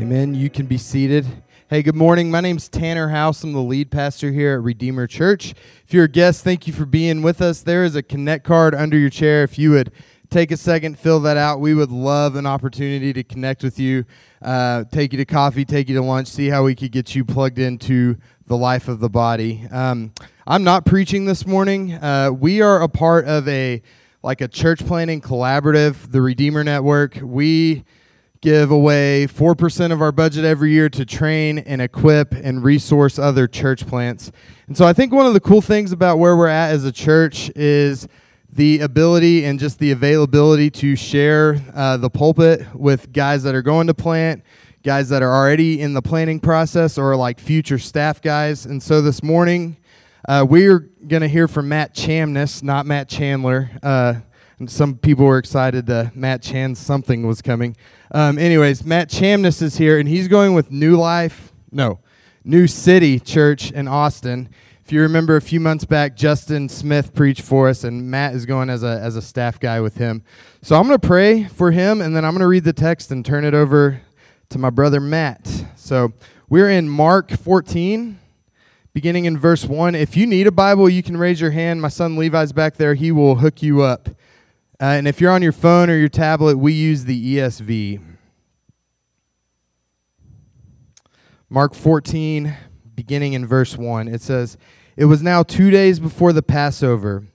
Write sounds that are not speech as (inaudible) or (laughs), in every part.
Amen. You can be seated. Hey, good morning. My name's Tanner House. I'm the lead pastor here at Redeemer Church. If you're a guest, thank you for being with us. There is a connect card under your chair. If you would take a second, fill that out. We would love an opportunity to connect with you, uh, take you to coffee, take you to lunch, see how we could get you plugged into the life of the body. Um, I'm not preaching this morning. Uh, we are a part of a like a church planting collaborative, the Redeemer Network. We give away 4% of our budget every year to train and equip and resource other church plants. And so I think one of the cool things about where we're at as a church is the ability and just the availability to share uh, the pulpit with guys that are going to plant, guys that are already in the planning process, or like future staff guys. And so this morning, uh, we're going to hear from Matt Chamness, not Matt Chandler. Uh, and some people were excited that Matt Chan something was coming. Um, anyways, Matt Chamness is here, and he's going with New Life, no, New City Church in Austin. If you remember a few months back, Justin Smith preached for us, and Matt is going as a, as a staff guy with him. So I'm going to pray for him, and then I'm going to read the text and turn it over to my brother Matt. So we're in Mark 14, beginning in verse 1. If you need a Bible, you can raise your hand. My son Levi's back there, he will hook you up. Uh, and if you're on your phone or your tablet, we use the ESV. Mark 14, beginning in verse 1, it says, It was now two days before the Passover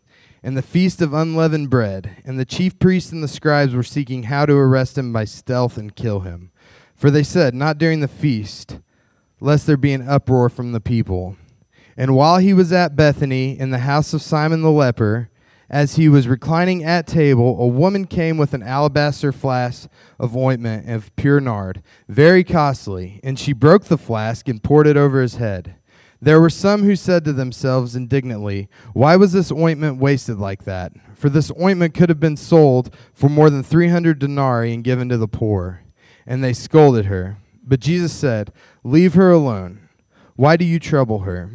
and the feast of unleavened bread, and the chief priests and the scribes were seeking how to arrest him by stealth and kill him. For they said, Not during the feast, lest there be an uproar from the people. And while he was at Bethany in the house of Simon the leper, as he was reclining at table, a woman came with an alabaster flask of ointment of pure nard, very costly, and she broke the flask and poured it over his head. There were some who said to themselves indignantly, Why was this ointment wasted like that? For this ointment could have been sold for more than 300 denarii and given to the poor. And they scolded her. But Jesus said, Leave her alone. Why do you trouble her?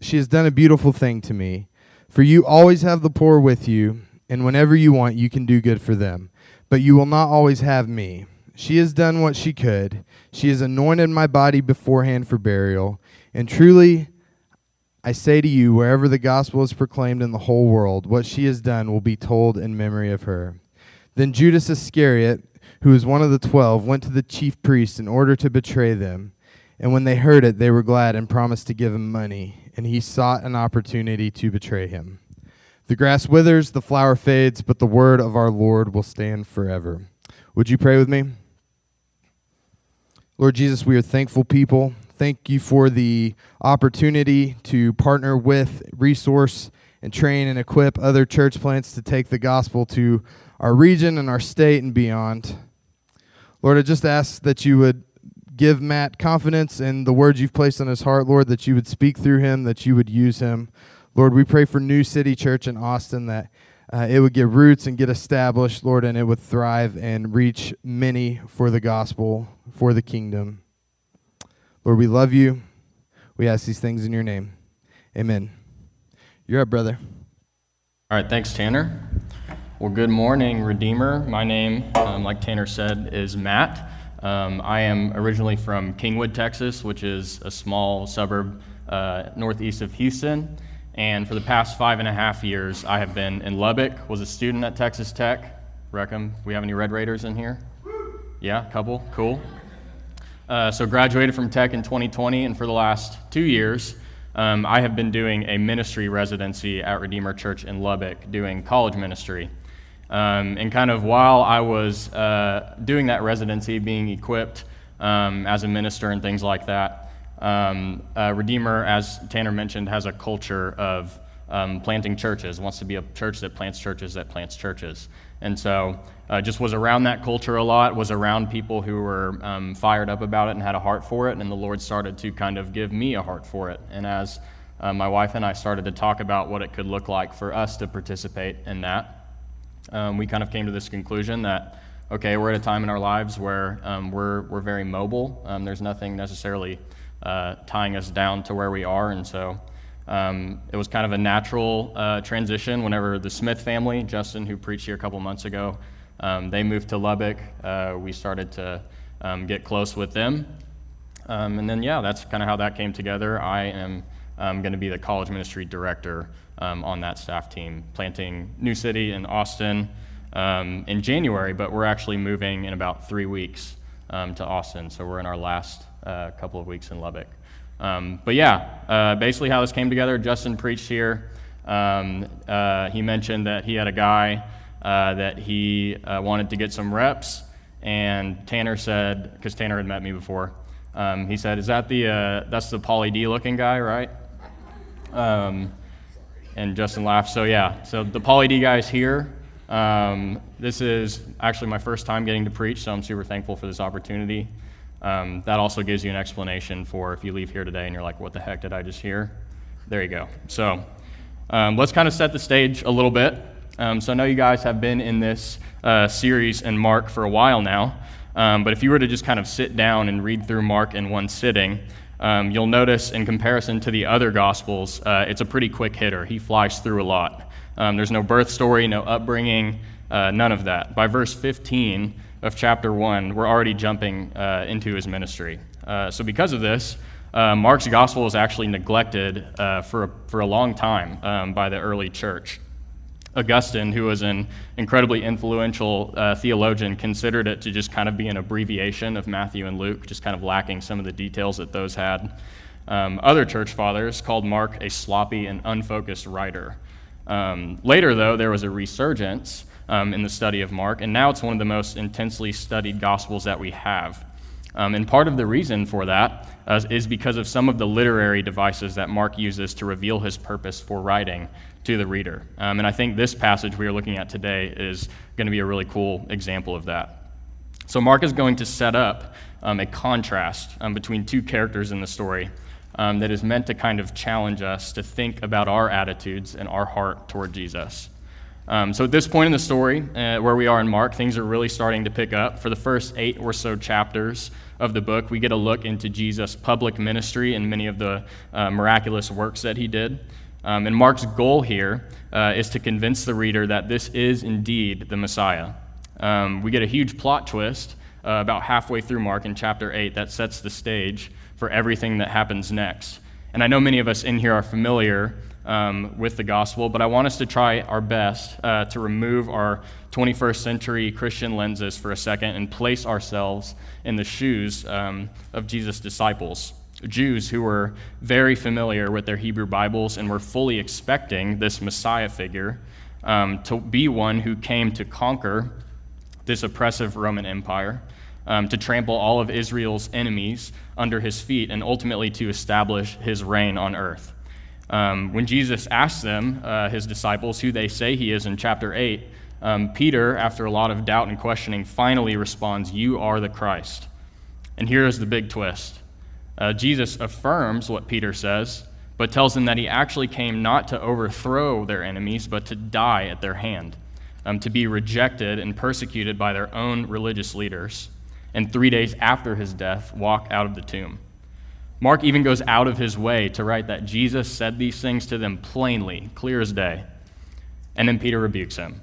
She has done a beautiful thing to me. For you always have the poor with you, and whenever you want, you can do good for them. But you will not always have me. She has done what she could. She has anointed my body beforehand for burial. And truly, I say to you, wherever the gospel is proclaimed in the whole world, what she has done will be told in memory of her. Then Judas Iscariot, who was one of the twelve, went to the chief priests in order to betray them. And when they heard it, they were glad and promised to give him money and he sought an opportunity to betray him. The grass withers, the flower fades, but the word of our Lord will stand forever. Would you pray with me? Lord Jesus, we are thankful people. Thank you for the opportunity to partner with, resource, and train and equip other church plants to take the gospel to our region and our state and beyond. Lord, I just ask that you would give Matt confidence in the words you've placed on his heart, Lord, that you would speak through him, that you would use him. Lord, we pray for New City Church in Austin that uh, it would get roots and get established, Lord, and it would thrive and reach many for the gospel, for the kingdom. Lord, we love you. We ask these things in your name. Amen. You're up, brother. All right, thanks, Tanner. Well, good morning, Redeemer. My name, um, like Tanner said, is Matt. Um, I am originally from Kingwood, Texas, which is a small suburb uh, northeast of Houston. And for the past five and a half years, I have been in Lubbock, was a student at Texas Tech. Reckon we have any Red Raiders in here? Yeah, a couple. Cool. Uh, so graduated from Tech in 2020, and for the last two years, um, I have been doing a ministry residency at Redeemer Church in Lubbock, doing college ministry. Um, and kind of while I was uh, doing that residency, being equipped um, as a minister and things like that, um, uh, Redeemer, as Tanner mentioned, has a culture of um, planting churches, wants to be a church that plants churches, that plants churches. And so uh, just was around that culture a lot, was around people who were um, fired up about it and had a heart for it. And the Lord started to kind of give me a heart for it. And as uh, my wife and I started to talk about what it could look like for us to participate in that, um, we kind of came to this conclusion that, okay, we're at a time in our lives where um, we're, we're very mobile. Um, there's nothing necessarily uh, tying us down to where we are. And so um, it was kind of a natural uh, transition whenever the Smith family, Justin, who preached here a couple months ago, um, they moved to Lubbock. Uh, we started to um, get close with them. Um, and then, yeah, that's kind of how that came together. I am um, going to be the college ministry director um, on that staff team, planting New City in Austin um, in January, but we're actually moving in about three weeks um, to Austin. So we're in our last uh, couple of weeks in Lubbock. Um, but yeah, uh, basically how this came together, Justin preached here. Um, uh, he mentioned that he had a guy uh, that he uh, wanted to get some reps, and Tanner said, because Tanner had met me before, um, he said, "Is that the uh, that's the Pauly D looking guy, right?" Um, and Justin laughed. So yeah, so the Pauly D guy is here. Um, this is actually my first time getting to preach, so I'm super thankful for this opportunity. Um, that also gives you an explanation for if you leave here today and you're like, what the heck did I just hear? There you go. So um, let's kind of set the stage a little bit. Um, so I know you guys have been in this uh, series in Mark for a while now, um, but if you were to just kind of sit down and read through Mark in one sitting, um, you'll notice in comparison to the other Gospels, uh, it's a pretty quick hitter. He flies through a lot. Um, there's no birth story, no upbringing, uh, none of that. By verse 15, of chapter 1, we're already jumping uh, into his ministry. Uh, so, because of this, uh, Mark's gospel was actually neglected uh, for, a, for a long time um, by the early church. Augustine, who was an incredibly influential uh, theologian, considered it to just kind of be an abbreviation of Matthew and Luke, just kind of lacking some of the details that those had. Um, other church fathers called Mark a sloppy and unfocused writer. Um, later, though, there was a resurgence um, in the study of Mark, and now it's one of the most intensely studied Gospels that we have. Um, and part of the reason for that uh, is because of some of the literary devices that Mark uses to reveal his purpose for writing to the reader. Um, and I think this passage we are looking at today is going to be a really cool example of that. So, Mark is going to set up um, a contrast um, between two characters in the story um, that is meant to kind of challenge us to think about our attitudes and our heart toward Jesus. Um, so at this point in the story, uh, where we are in Mark, things are really starting to pick up. For the first eight or so chapters of the book, we get a look into Jesus' public ministry and many of the uh, miraculous works that he did. Um, and Mark's goal here uh, is to convince the reader that this is indeed the Messiah. Um, we get a huge plot twist uh, about halfway through Mark in chapter 8 that sets the stage for everything that happens next. And I know many of us in here are familiar um, with the gospel, but I want us to try our best uh, to remove our 21st century Christian lenses for a second and place ourselves in the shoes um, of Jesus' disciples. Jews who were very familiar with their Hebrew Bibles and were fully expecting this Messiah figure um, to be one who came to conquer this oppressive Roman Empire, um, to trample all of Israel's enemies under his feet, and ultimately to establish his reign on earth. Um, when Jesus asked them, uh, his disciples, who they say he is in chapter 8, um, Peter, after a lot of doubt and questioning, finally responds, You are the Christ. And here is the big twist uh, Jesus affirms what Peter says, but tells them that he actually came not to overthrow their enemies, but to die at their hand, um, to be rejected and persecuted by their own religious leaders, and three days after his death, walk out of the tomb. Mark even goes out of his way to write that Jesus said these things to them plainly, clear as day. And then Peter rebukes him.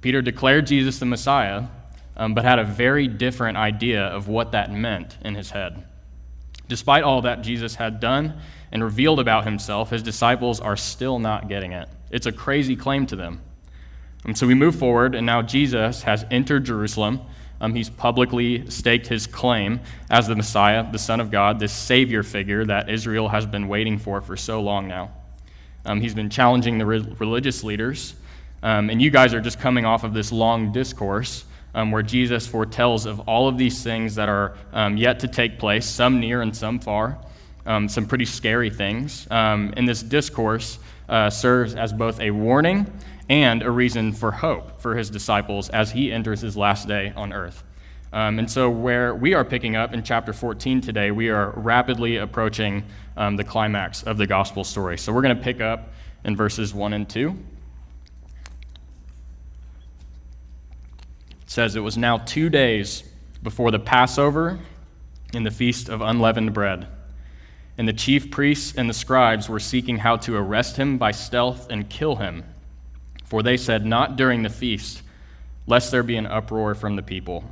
Peter declared Jesus the Messiah, um, but had a very different idea of what that meant in his head. Despite all that Jesus had done and revealed about himself, his disciples are still not getting it. It's a crazy claim to them. And so we move forward, and now Jesus has entered Jerusalem um, he's publicly staked his claim as the Messiah, the Son of God, this Savior figure that Israel has been waiting for for so long now. Um, he's been challenging the re- religious leaders. Um, and you guys are just coming off of this long discourse um, where Jesus foretells of all of these things that are um, yet to take place, some near and some far, um, some pretty scary things. and this discourse uh, serves as both a warning and a reason for hope for his disciples as he enters his last day on earth. Um, and so, where we are picking up in chapter 14 today, we are rapidly approaching um, the climax of the gospel story. So, we're going to pick up in verses 1 and 2. It says, It was now two days before the Passover and the feast of unleavened bread. And the chief priests and the scribes were seeking how to arrest him by stealth and kill him. For they said, Not during the feast, lest there be an uproar from the people.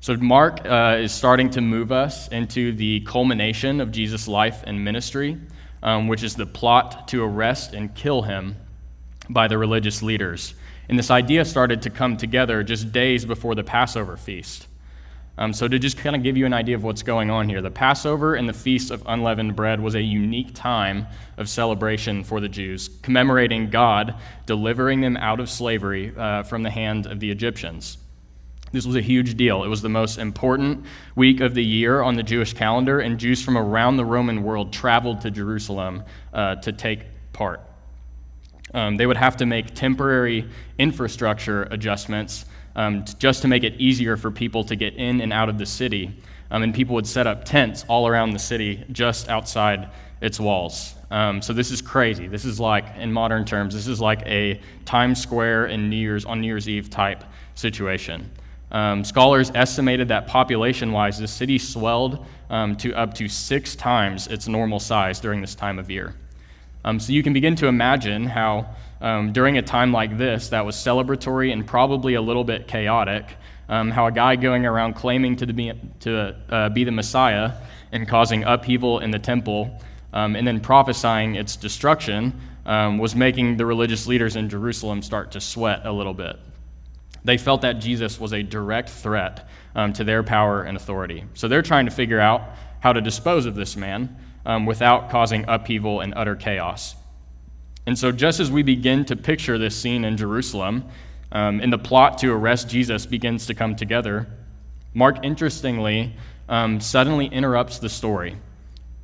So, Mark uh, is starting to move us into the culmination of Jesus' life and ministry, um, which is the plot to arrest and kill him by the religious leaders. And this idea started to come together just days before the Passover feast. Um, so, to just kind of give you an idea of what's going on here, the Passover and the Feast of Unleavened Bread was a unique time of celebration for the Jews, commemorating God delivering them out of slavery uh, from the hand of the Egyptians. This was a huge deal. It was the most important week of the year on the Jewish calendar, and Jews from around the Roman world traveled to Jerusalem uh, to take part. Um, they would have to make temporary infrastructure adjustments um, just to make it easier for people to get in and out of the city. Um, and people would set up tents all around the city just outside its walls. Um, so this is crazy. This is like, in modern terms, this is like a Times Square in New Year's on New Year's Eve type situation. Um, scholars estimated that population-wise, the city swelled um, to up to six times its normal size during this time of year. Um, so you can begin to imagine how, um, during a time like this, that was celebratory and probably a little bit chaotic, um, how a guy going around claiming to be, to, uh, be the Messiah and causing upheaval in the temple um, and then prophesying its destruction um, was making the religious leaders in Jerusalem start to sweat a little bit. They felt that Jesus was a direct threat um, to their power and authority. So they're trying to figure out how to dispose of this man um, without causing upheaval and utter chaos. And so, just as we begin to picture this scene in Jerusalem, um, and the plot to arrest Jesus begins to come together, Mark, interestingly, um, suddenly interrupts the story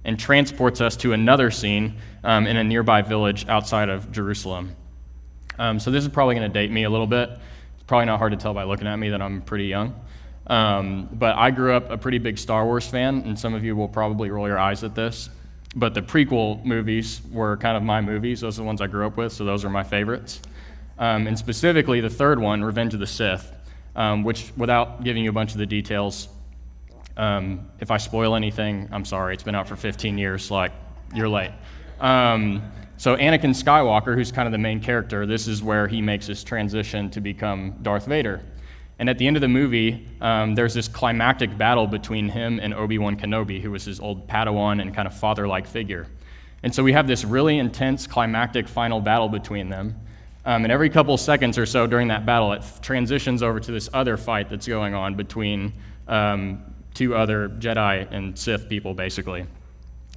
and transports us to another scene um, in a nearby village outside of Jerusalem. Um, so, this is probably going to date me a little bit. It's probably not hard to tell by looking at me that I'm pretty young. Um, but I grew up a pretty big Star Wars fan, and some of you will probably roll your eyes at this. But the prequel movies were kind of my movies. Those are the ones I grew up with, so those are my favorites. Um, and specifically, the third one, Revenge of the Sith, um, which, without giving you a bunch of the details, um, if I spoil anything, I'm sorry. It's been out for 15 years. Like, you're late. Um, so, Anakin Skywalker, who's kind of the main character, this is where he makes his transition to become Darth Vader. And at the end of the movie, um, there's this climactic battle between him and Obi Wan Kenobi, who was his old Padawan and kind of father like figure. And so we have this really intense climactic final battle between them. Um, and every couple seconds or so during that battle, it transitions over to this other fight that's going on between um, two other Jedi and Sith people, basically.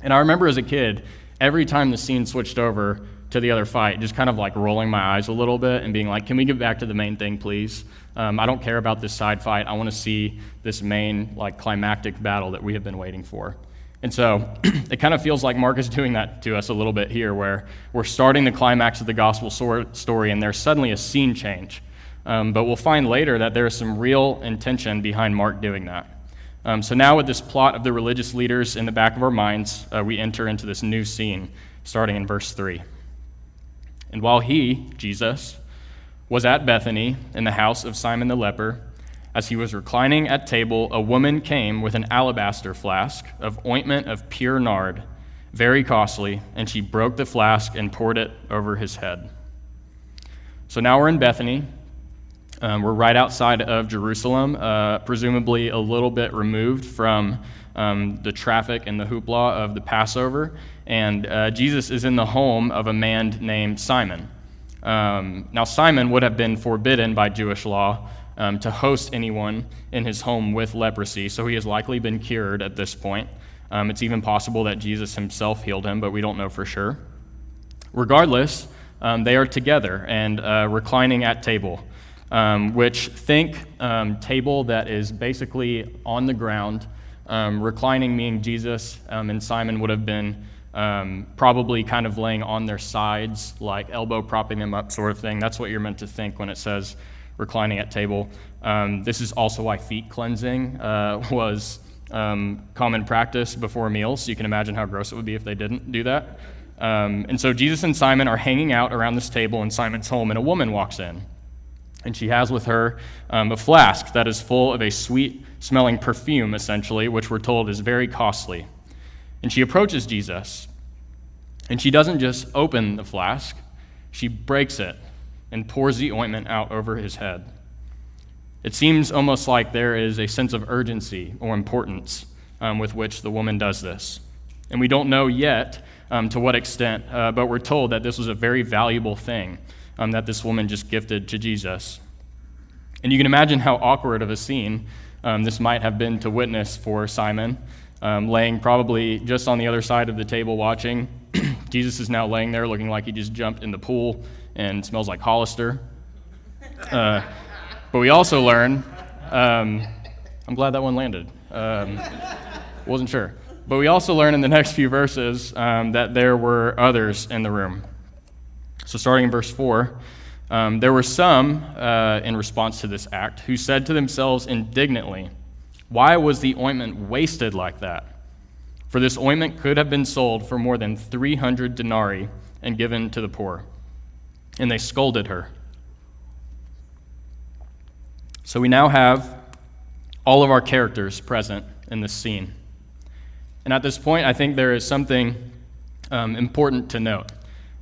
And I remember as a kid, every time the scene switched over to the other fight, just kind of like rolling my eyes a little bit and being like, can we get back to the main thing, please? Um, I don't care about this side fight. I want to see this main, like, climactic battle that we have been waiting for. And so (clears throat) it kind of feels like Mark is doing that to us a little bit here, where we're starting the climax of the gospel story and there's suddenly a scene change. Um, but we'll find later that there is some real intention behind Mark doing that. Um, so now, with this plot of the religious leaders in the back of our minds, uh, we enter into this new scene, starting in verse 3. And while he, Jesus, was at Bethany in the house of Simon the leper. As he was reclining at table, a woman came with an alabaster flask of ointment of pure nard, very costly, and she broke the flask and poured it over his head. So now we're in Bethany. Um, we're right outside of Jerusalem, uh, presumably a little bit removed from um, the traffic and the hoopla of the Passover. And uh, Jesus is in the home of a man named Simon. Um, now, Simon would have been forbidden by Jewish law um, to host anyone in his home with leprosy, so he has likely been cured at this point. Um, it's even possible that Jesus himself healed him, but we don't know for sure. Regardless, um, they are together and uh, reclining at table, um, which think um, table that is basically on the ground. reclining meaning Jesus and Simon would have been um, probably kind of laying on their sides, like elbow propping them up, sort of thing. That's what you're meant to think when it says reclining at table. Um, this is also why feet cleansing uh, (laughs) was um, common practice before meals. So you can imagine how gross it would be if they didn't do that. Um, and so Jesus and Simon are hanging out around this table in Simon's home, and a woman walks in. And she has with her um, a flask that is full of a sweet smelling perfume, essentially, which we're told is very costly. And she approaches Jesus. And she doesn't just open the flask, she breaks it and pours the ointment out over his head. It seems almost like there is a sense of urgency or importance um, with which the woman does this. And we don't know yet um, to what extent, uh, but we're told that this was a very valuable thing um, that this woman just gifted to Jesus. And you can imagine how awkward of a scene um, this might have been to witness for Simon, um, laying probably just on the other side of the table watching. (clears throat) Jesus is now laying there looking like he just jumped in the pool and smells like Hollister. Uh, but we also learn, um, I'm glad that one landed. Um, wasn't sure. But we also learn in the (laughs) next few verses um, that there were others in the room. So, starting in verse 4, um, there were some, uh, in response to this act, who said to themselves indignantly, Why was the ointment wasted like that? For this ointment could have been sold for more than 300 denarii and given to the poor. And they scolded her. So we now have all of our characters present in this scene. And at this point, I think there is something um, important to note.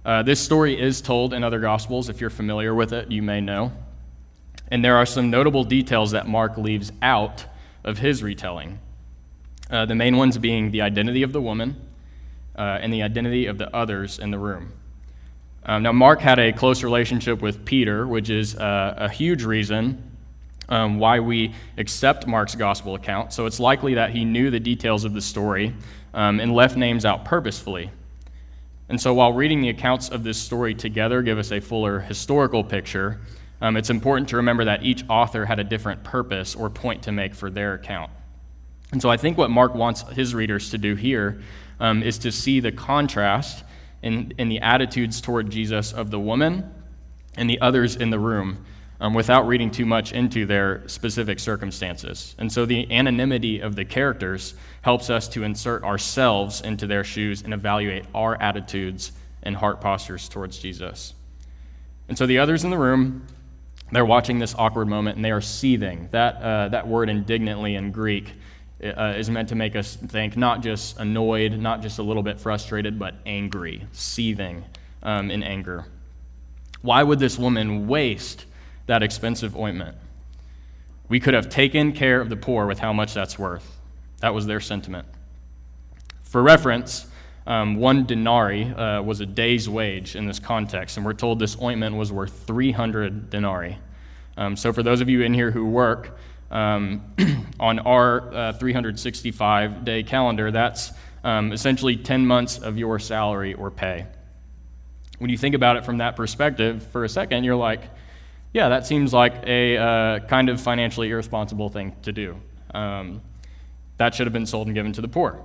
Uh, this story is told in other Gospels. If you're familiar with it, you may know. And there are some notable details that Mark leaves out of his retelling. Uh, the main ones being the identity of the woman uh, and the identity of the others in the room. Um, now, Mark had a close relationship with Peter, which is uh, a huge reason um, why we accept Mark's gospel account. So it's likely that he knew the details of the story um, and left names out purposefully. And so while reading the accounts of this story together give us a fuller historical picture, um, it's important to remember that each author had a different purpose or point to make for their account. And so I think what Mark wants his readers to do here um, is to see the contrast in, in the attitudes toward Jesus of the woman and the others in the room um, without reading too much into their specific circumstances. And so the anonymity of the characters helps us to insert ourselves into their shoes and evaluate our attitudes and heart postures towards Jesus. And so the others in the room, they're watching this awkward moment and they are seething. That, uh, that word indignantly in Greek uh, is meant to make us think not just annoyed, not just a little bit frustrated, but angry, seething um, in anger. Why would this woman waste that expensive ointment. We could have taken care of the poor with how much that's worth. That was their sentiment. For reference, um, one denarii uh, was a day's wage in this context, and we're told this ointment was worth 300 denarii. Um, so, for those of you in here who work um, (clears throat) on our uh, 365 day calendar, that's um, essentially 10 months of your salary or pay. When you think about it from that perspective for a second, you're like, yeah, that seems like a uh, kind of financially irresponsible thing to do. Um, that should have been sold and given to the poor.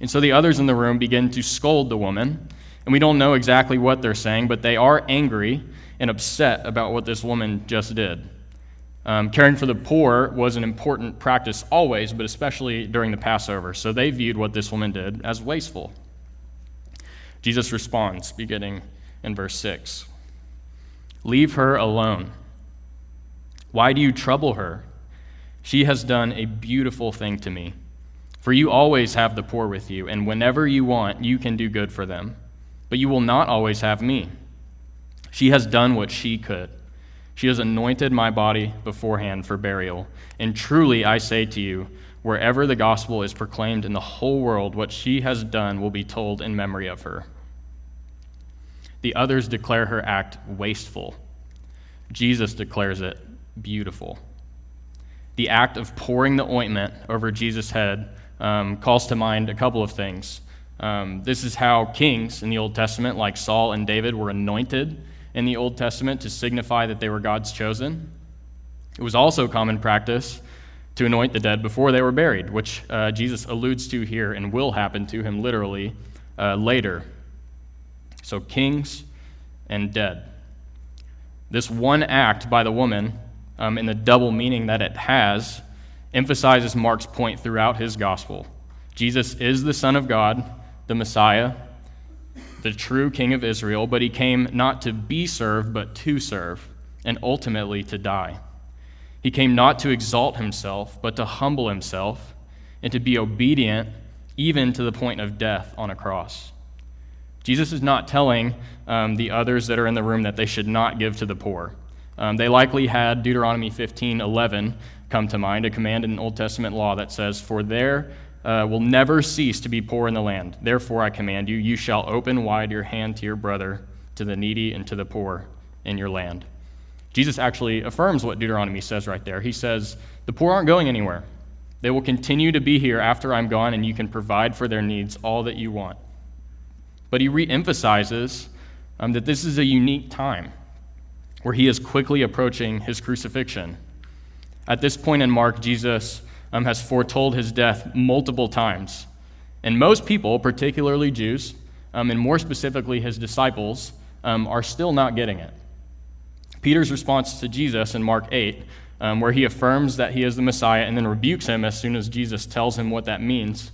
And so the others in the room begin to scold the woman, and we don't know exactly what they're saying, but they are angry and upset about what this woman just did. Um, caring for the poor was an important practice always, but especially during the Passover, so they viewed what this woman did as wasteful. Jesus responds, beginning in verse 6. Leave her alone. Why do you trouble her? She has done a beautiful thing to me. For you always have the poor with you, and whenever you want, you can do good for them. But you will not always have me. She has done what she could. She has anointed my body beforehand for burial. And truly, I say to you, wherever the gospel is proclaimed in the whole world, what she has done will be told in memory of her. The others declare her act wasteful. Jesus declares it beautiful. The act of pouring the ointment over Jesus' head um, calls to mind a couple of things. Um, this is how kings in the Old Testament, like Saul and David, were anointed in the Old Testament to signify that they were God's chosen. It was also common practice to anoint the dead before they were buried, which uh, Jesus alludes to here and will happen to him literally uh, later so, kings and dead. This one act by the woman, um, in the double meaning that it has, emphasizes Mark's point throughout his gospel. Jesus is the Son of God, the Messiah, the true King of Israel, but he came not to be served, but to serve, and ultimately to die. He came not to exalt himself, but to humble himself and to be obedient even to the point of death on a cross. Jesus is not telling um, the others that are in the room that they should not give to the poor. Um, they likely had Deuteronomy 15 11 come to mind, a command in Old Testament law that says, For there uh, will never cease to be poor in the land. Therefore, I command you, you shall open wide your hand to your brother, to the needy, and to the poor in your land. Jesus actually affirms what Deuteronomy says right there. He says, The poor aren't going anywhere. They will continue to be here after I'm gone, and you can provide for their needs all that you want. But he re emphasizes um, that this is a unique time where he is quickly approaching his crucifixion. At this point in Mark, Jesus um, has foretold his death multiple times. And most people, particularly Jews, um, and more specifically his disciples, um, are still not getting it. Peter's response to Jesus in Mark 8, um, where he affirms that he is the Messiah and then rebukes him as soon as Jesus tells him what that means,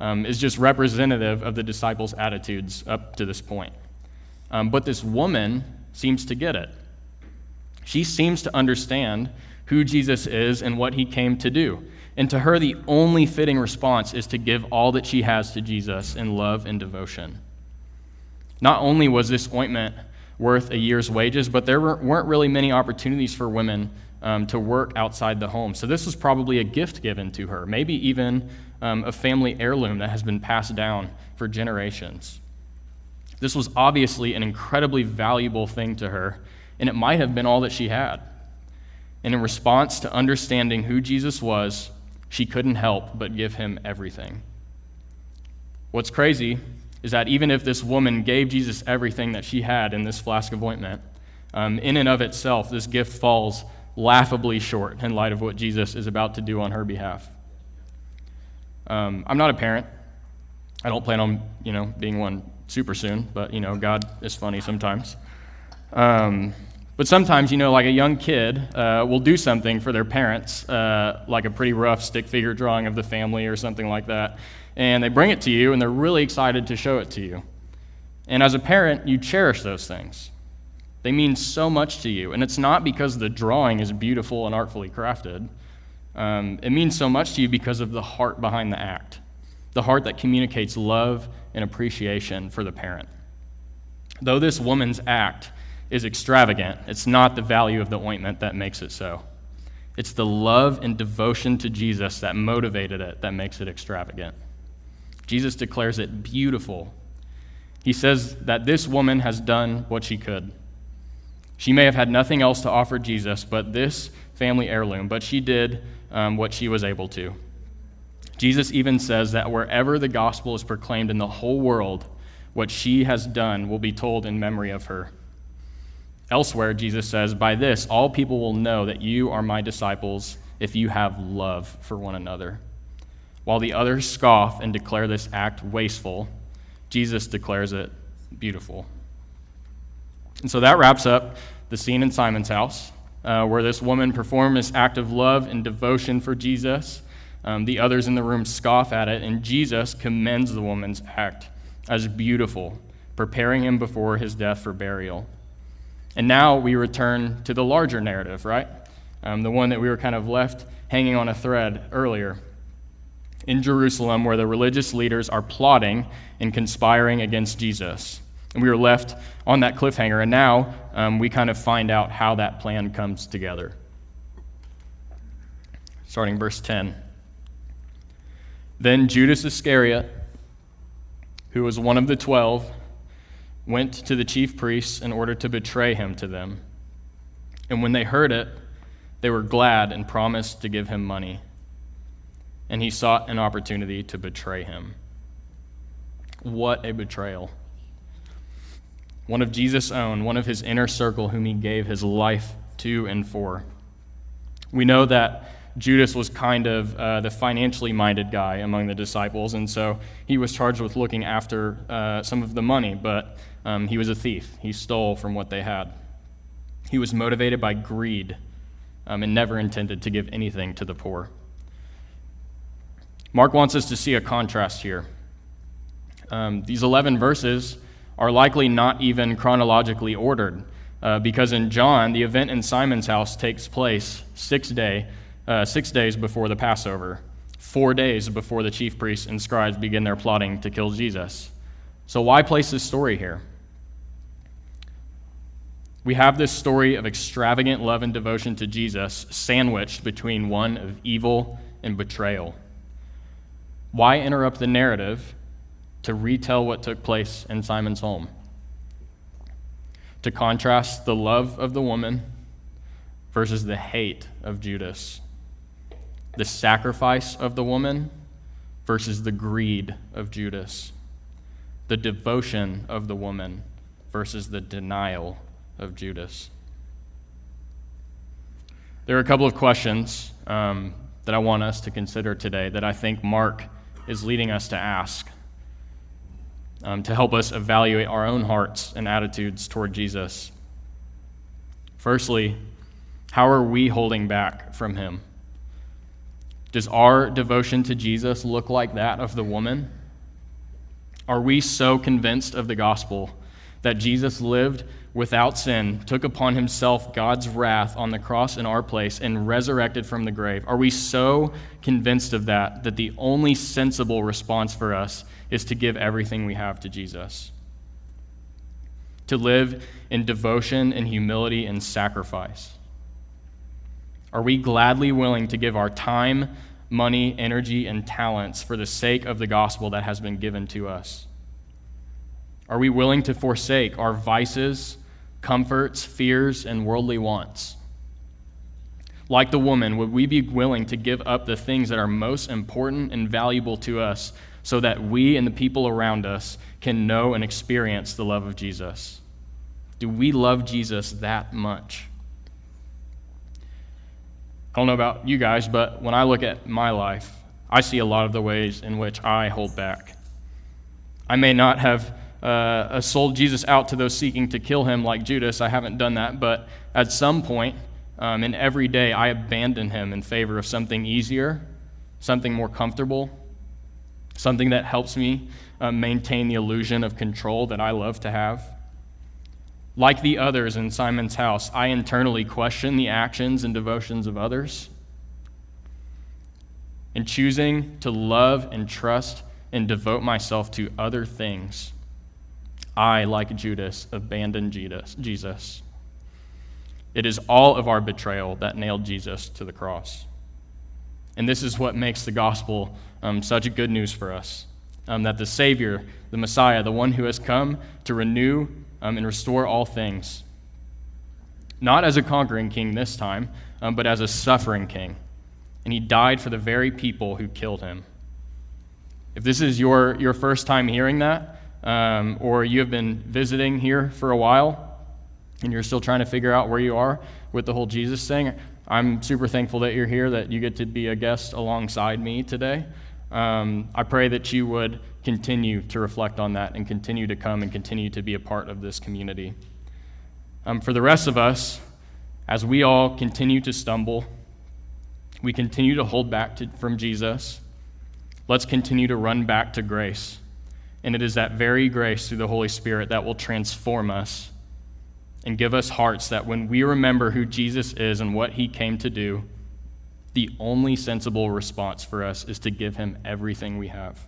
um, is just representative of the disciples' attitudes up to this point. Um, but this woman seems to get it. She seems to understand who Jesus is and what he came to do. And to her, the only fitting response is to give all that she has to Jesus in love and devotion. Not only was this ointment worth a year's wages, but there weren't really many opportunities for women um, to work outside the home. So this was probably a gift given to her, maybe even um, a family heirloom that has been passed down for generations. This was obviously an incredibly valuable thing to her, and it might have been all that she had. And in response to understanding who Jesus was, she couldn't help but give him everything. What's crazy is that even if this woman gave Jesus everything that she had in this flask of ointment, um, in and of itself, this gift falls laughably short in light of what Jesus is about to do on her behalf. Um, I'm not a parent. I don't plan on, you know, being one super soon, but you know, God is funny sometimes. Um, but sometimes, you know, like a young kid uh, will do something for their parents, uh, like a pretty rough stick figure drawing of the family or something like that, and they bring it to you, and they're really excited to show it to you. And as a parent, you cherish those things. They mean so much to you, and it's not because the drawing is beautiful and artfully crafted. Um, it means so much to you because of the heart behind the act, the heart that communicates love and appreciation for the parent. Though this woman's act is extravagant, it's not the value of the ointment that makes it so. It's the love and devotion to Jesus that motivated it that makes it extravagant. Jesus declares it beautiful. He says that this woman has done what she could. She may have had nothing else to offer Jesus but this family heirloom, but she did um, what she was able to. Jesus even says that wherever the gospel is proclaimed in the whole world, what she has done will be told in memory of her. Elsewhere, Jesus says, By this, all people will know that you are my disciples if you have love for one another. While the others scoff and declare this act wasteful, Jesus declares it beautiful. And so that wraps up the scene in Simon's house, uh, where this woman performed this act of love and devotion for Jesus. Um, the others in the room scoff at it, and Jesus commends the woman's act as beautiful, preparing him before his death for burial. And now we return to the larger narrative, right? Um, the one that we were kind of left hanging on a thread earlier. In Jerusalem, where the religious leaders are plotting and conspiring against Jesus. And we were left on that cliffhanger, and now um, we kind of find out how that plan comes together. Starting verse 10. Then Judas Iscariot, who was one of the twelve, went to the chief priests in order to betray him to them. And when they heard it, they were glad and promised to give him money. And he sought an opportunity to betray him. What a betrayal! One of Jesus' own, one of his inner circle, whom he gave his life to and for. We know that Judas was kind of uh, the financially minded guy among the disciples, and so he was charged with looking after uh, some of the money, but um, he was a thief. He stole from what they had. He was motivated by greed um, and never intended to give anything to the poor. Mark wants us to see a contrast here. Um, these 11 verses are likely not even chronologically ordered, uh, because in John, the event in Simon's house takes place six, day, uh, six days before the Passover, four days before the chief priests and scribes begin their plotting to kill Jesus. So, why place this story here? We have this story of extravagant love and devotion to Jesus sandwiched between one of evil and betrayal. Why interrupt the narrative to retell what took place in Simon's home? To contrast the love of the woman versus the hate of Judas, the sacrifice of the woman versus the greed of Judas, the devotion of the woman versus the denial of Judas. There are a couple of questions um, that I want us to consider today that I think Mark is leading us to ask um, to help us evaluate our own hearts and attitudes toward Jesus. Firstly, how are we holding back from him? Does our devotion to Jesus look like that of the woman? Are we so convinced of the gospel that Jesus lived without sin, took upon himself God's wrath on the cross in our place, and resurrected from the grave? Are we so convinced of that that the only sensible response for us is to give everything we have to Jesus? To live in devotion and humility and sacrifice? Are we gladly willing to give our time, money, energy, and talents for the sake of the gospel that has been given to us? Are we willing to forsake our vices, comforts, fears, and worldly wants? Like the woman, would we be willing to give up the things that are most important and valuable to us so that we and the people around us can know and experience the love of Jesus? Do we love Jesus that much? I don't know about you guys, but when I look at my life, I see a lot of the ways in which I hold back. I may not have uh, sold Jesus out to those seeking to kill him like Judas. I haven't done that, but at some point um, in every day, I abandon him in favor of something easier, something more comfortable, something that helps me uh, maintain the illusion of control that I love to have. Like the others in Simon's house, I internally question the actions and devotions of others. In choosing to love and trust and devote myself to other things, I, like Judas, abandon Jesus. It is all of our betrayal that nailed Jesus to the cross. And this is what makes the gospel um, such good news for us um, that the Savior, the Messiah, the one who has come to renew um, and restore all things. Not as a conquering king this time, um, but as a suffering king. And he died for the very people who killed him. If this is your, your first time hearing that, um, or you have been visiting here for a while, and you're still trying to figure out where you are with the whole Jesus thing, I'm super thankful that you're here, that you get to be a guest alongside me today. Um, I pray that you would continue to reflect on that and continue to come and continue to be a part of this community. Um, for the rest of us, as we all continue to stumble, we continue to hold back to, from Jesus, let's continue to run back to grace. And it is that very grace through the Holy Spirit that will transform us and give us hearts that when we remember who Jesus is and what he came to do, the only sensible response for us is to give him everything we have.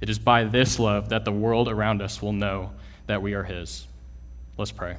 It is by this love that the world around us will know that we are his. Let's pray.